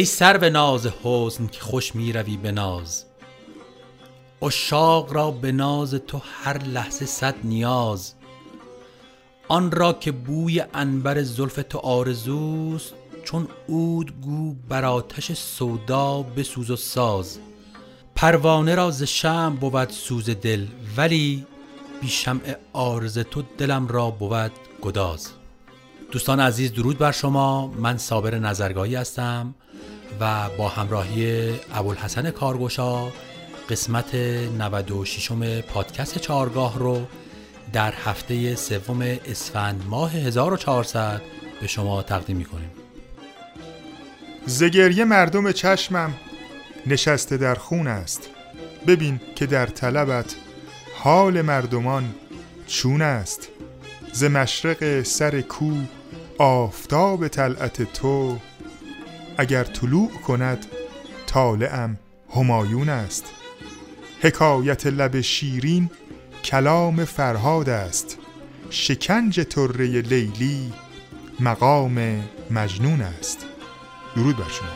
ای سر به ناز حسن که خوش می روی به ناز. اشاق را به ناز تو هر لحظه صد نیاز. آن را که بوی عنبر زلف تو آرزوست چون عود گو بر آتش سودا بسوز و ساز. پروانه را ز شمع بود سوز دل ولی بی شمع عارض تو دلم را بود گداز. دوستان عزیز درود بر شما. من صابر نظرگاهی هستم. و با همراهی ابوالحسن کارگوشا قسمت 96 م پادکست چهارگاه رو در هفته سوم اسفند ماه 1400 به شما تقدیم می‌کنیم. زگریه مردم چشمم نشسته در خون است. ببین که در طلبت حال مردمان چون است. ز مشرق سر کو آفتاب طلعت تو اگر طلوع کند طالعم همایون است. حکایت لب شیرین کلام فرهاد است. شکنج طره لیلی مقام مجنون است. درود بر شما.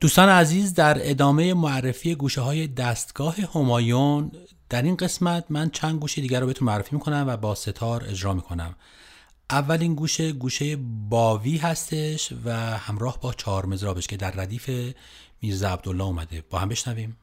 دوستان عزیز در ادامه معرفی گوشه های دستگاه همایون در این قسمت من چند گوشه دیگر رو بهتون معرفی می‌کنم و با ستار اجرا می‌کنم. اولین گوشه گوشه باوی هستش و همراه با چهار مزرابش که در ردیف میرزا عبدالله اومده. با هم بشنویم.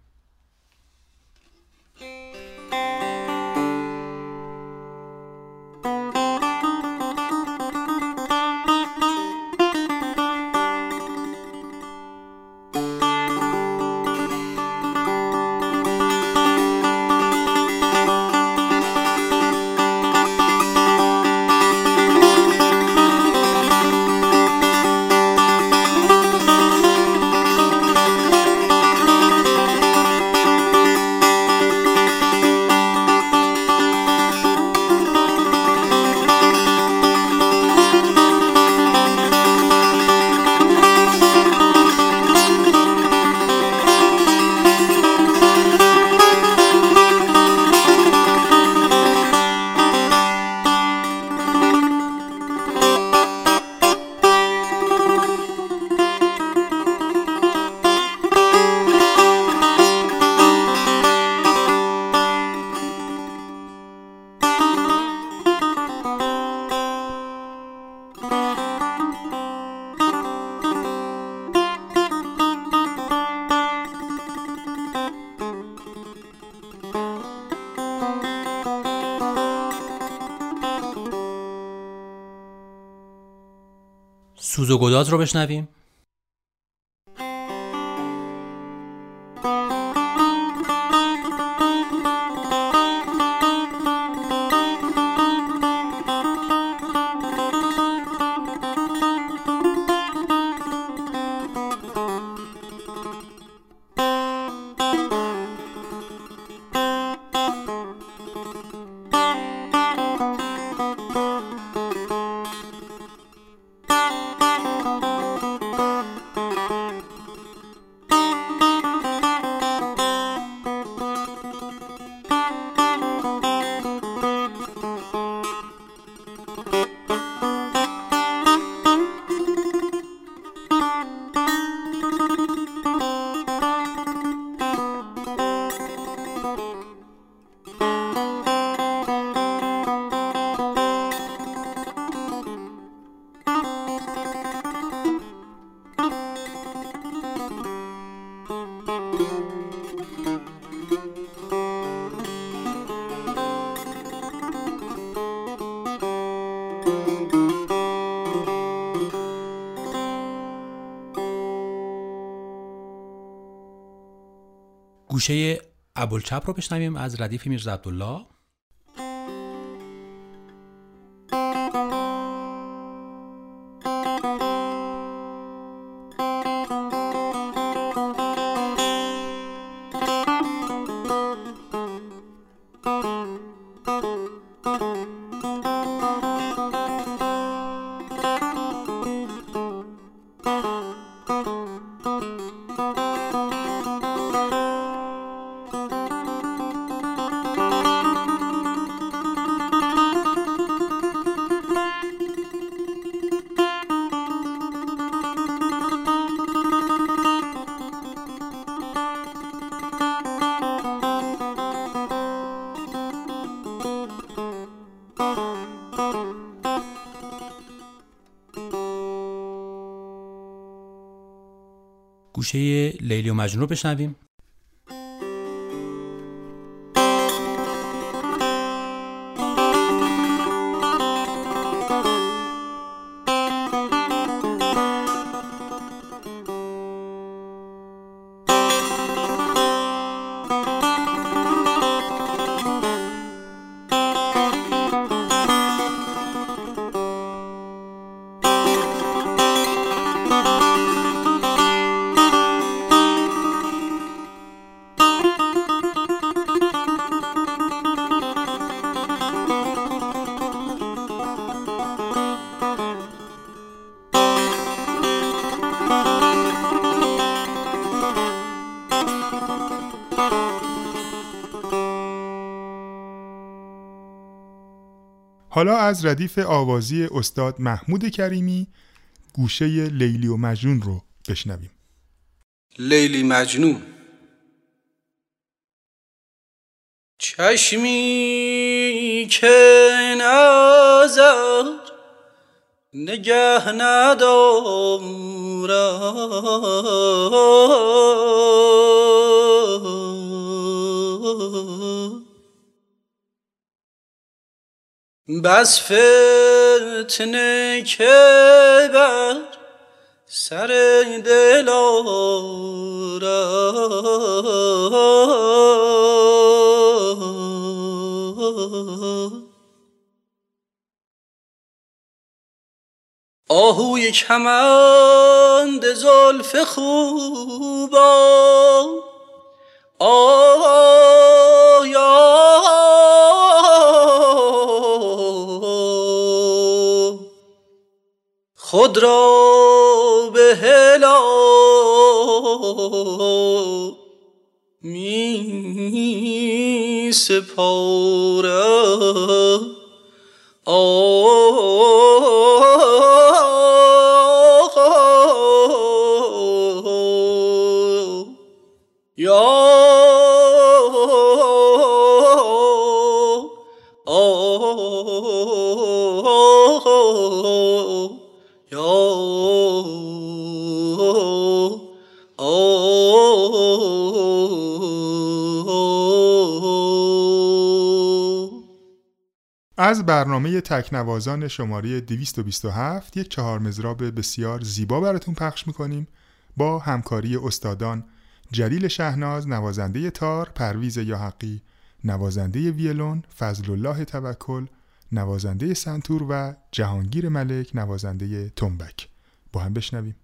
گداز رو بشنویم. گوشه ابوالچپ رو بشنویم از ردیف میرزا عبدالله. لیلی و مجنون رو بشنویم. حالا از ردیف آوازی استاد محمود کریمی گوشه لیلی و مجنون رو بشنویم. لیلی مجنون. چشمی که نظر نگه ندارد بس فتنه که بر سر دل آهوی کمند زلف خوبا آیا خود را به هلا می سپارم. از برنامه تکنوازان شماره 227 یک چهار مزراب بسیار زیبا براتون پخش می‌کنیم با همکاری استادان جلیل شهناز نوازنده تار پرویز یاحقی نوازنده ویلون فضل الله توکل نوازنده سنتور و جهانگیر ملک نوازنده تنبک. با هم بشنویم.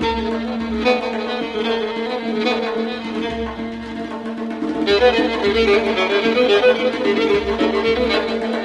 Thank you.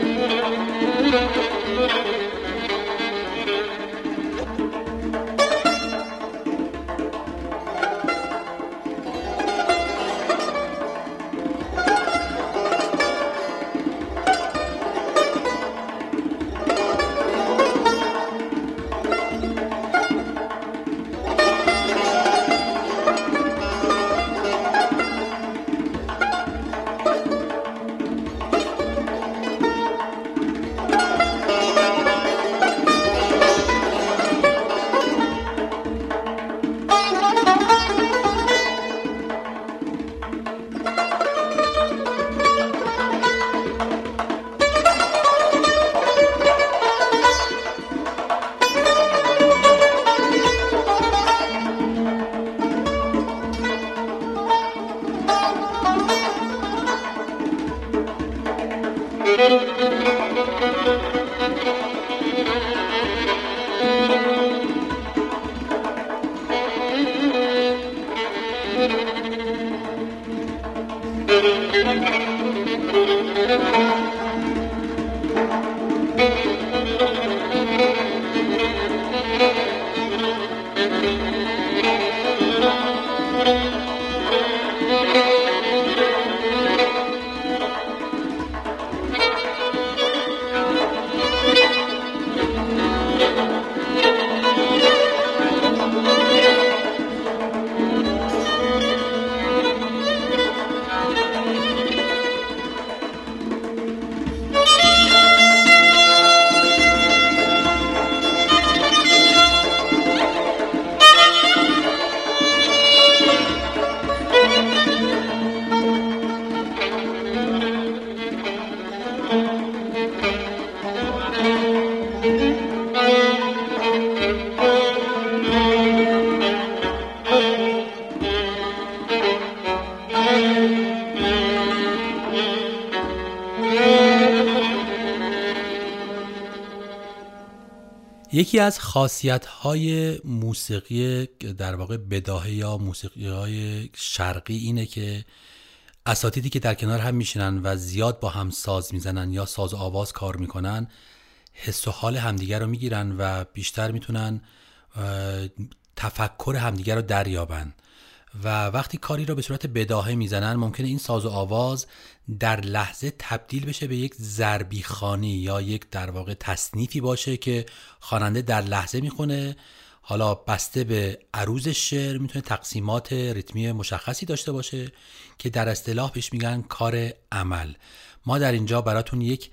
یکی از خاصیت های موسیقی در واقع بداهه یا موسیقی های شرقی اینه که اساتیدی که در کنار هم میشینن و زیاد با هم ساز می‌زنن یا ساز و آواز کار می‌کنن حس و حال همدیگر رو می‌گیرن و بیشتر می‌تونن تفکر همدیگر رو دریابن. و وقتی کاری رو به صورت بداهه می‌زنن ممکنه این ساز و آواز در لحظه تبدیل بشه به یک ضربی خانی یا یک در واقع تصنیفی باشه که خواننده در لحظه می‌خونه. حالا بسته به عروض شعر می‌تونه تقسیمات ریتمی مشخصی داشته باشه که در اصطلاح بهش میگن کار عمل. ما در اینجا براتون یک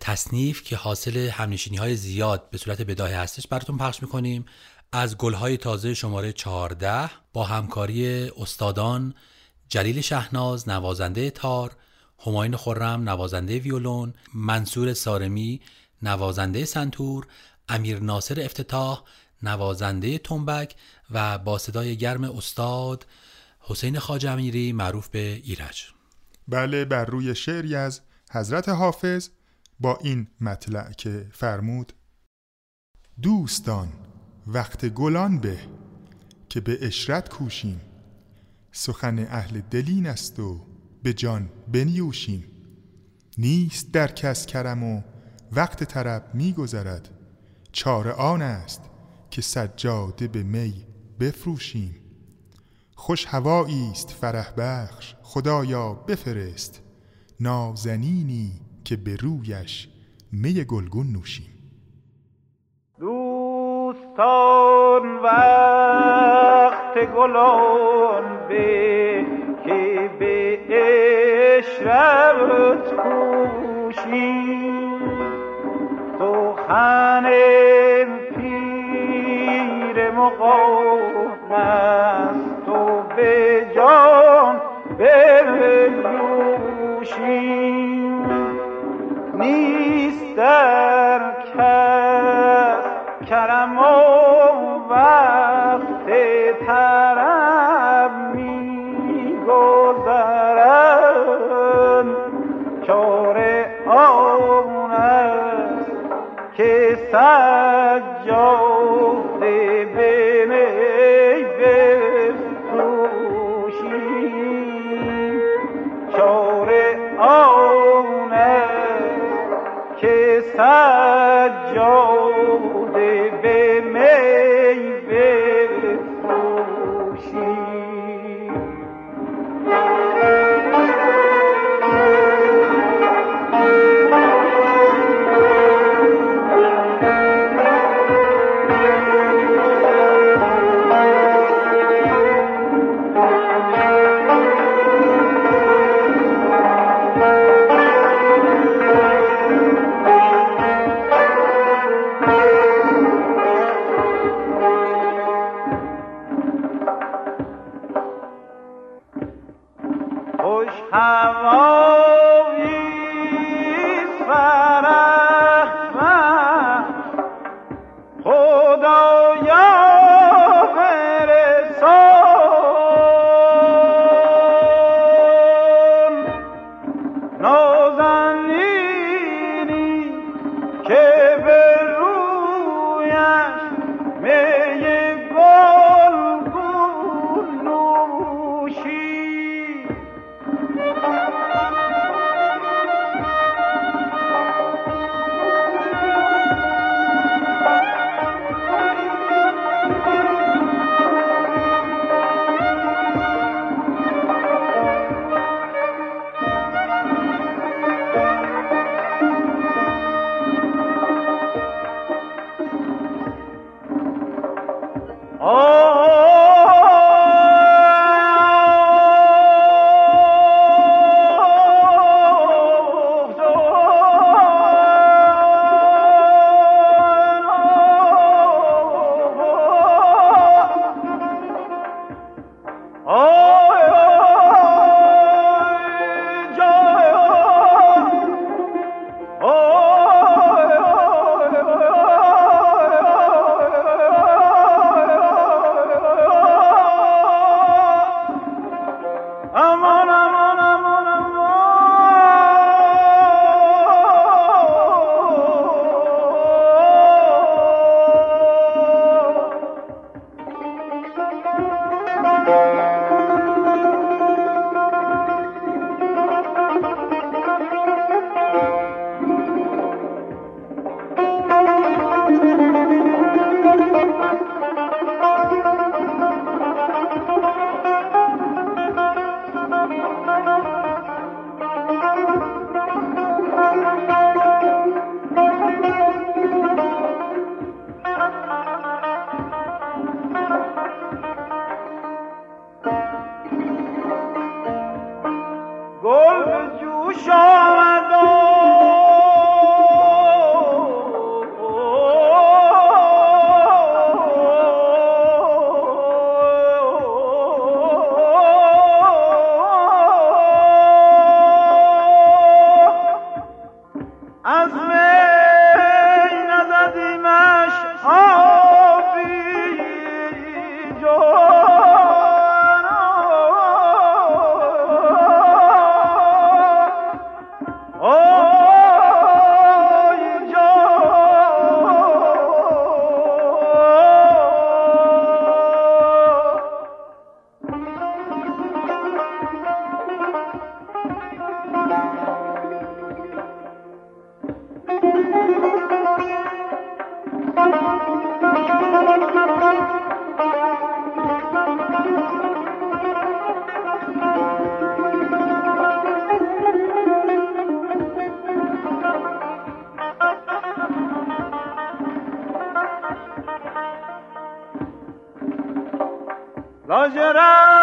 تصنیف که حاصل همنشینی های زیاد به صورت بداهه هستش براتون پخش می‌کنیم. از گلهای تازه شماره 14 با همکاری استادان جلیل شهناز نوازنده تار هماین خرم نوازنده ویولون منصور سارمی نوازنده سنتور امیر ناصر افتتاح نوازنده تنبک و با صدای گرم استاد حسین خاجمیری معروف به ایرج. بله بر روی شعری از حضرت حافظ با این مطلع که فرمود دوستان وقت گلان به که به اشرت کوشیم. سخن اهل دلین است و به جان بنیوشیم. نیست در کس کرم و وقت طرب میگذرد. چاره آن است که سجاده به می بفروشیم. خوش هوایی است فرح بخش خدایا بفرست. نازنینی که به رویش می گلگون نوشیم. دوستان وقت گلان به که به اشرت کوشیم سخن پیر مقام است و به جان بجوشیم نیست در که Sarah.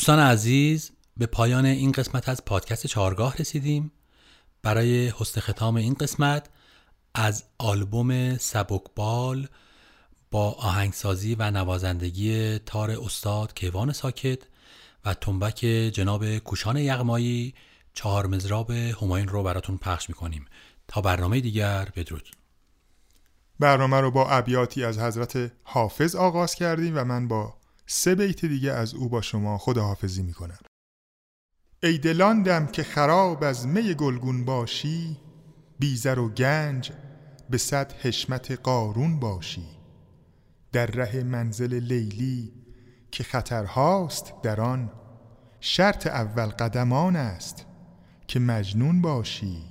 دوستان عزیز به پایان این قسمت از پادکست چهارگاه رسیدیم. برای حسن ختام این قسمت از آلبوم سبکبال با آهنگسازی و نوازندگی تار استاد کیوان ساکت و تنبک جناب کوشان یغمایی چهار مزراب هماین رو براتون پخش می‌کنیم. تا برنامه دیگر بدرود. برنامه رو با ابیاتی از حضرت حافظ آغاز کردیم و من با سه بیت دیگه از او با شما خداحافظی می‌کنم. ای دلاندم که خراب از می گلگون باشی بیزر و گنج به صد حشمت قارون باشی. در ره منزل لیلی که خطرهاست در آن شرط اول قدمان است که مجنون باشی.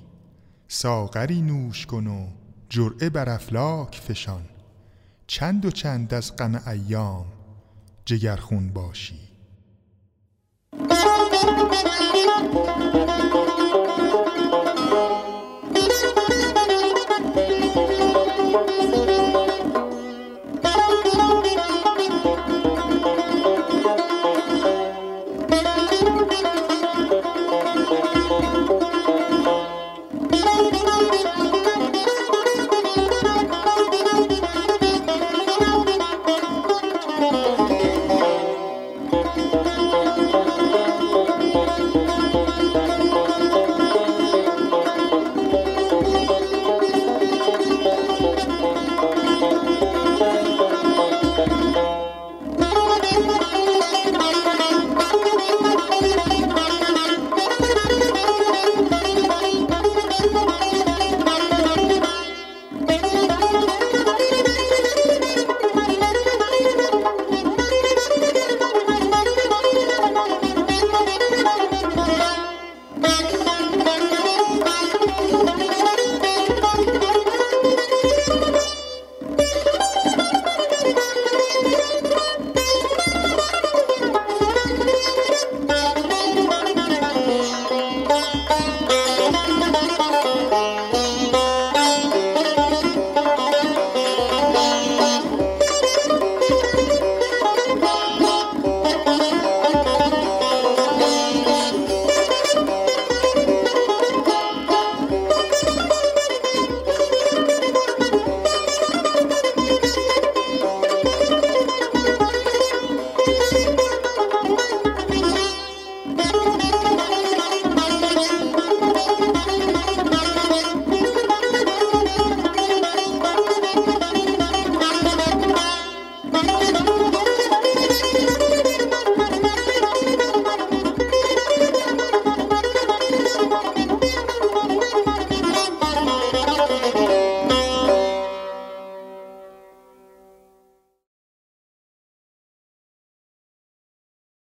ساغری نوش کن و جرعه بر افلاک فشان. چند و چند از غم ایام جگرخون باشی.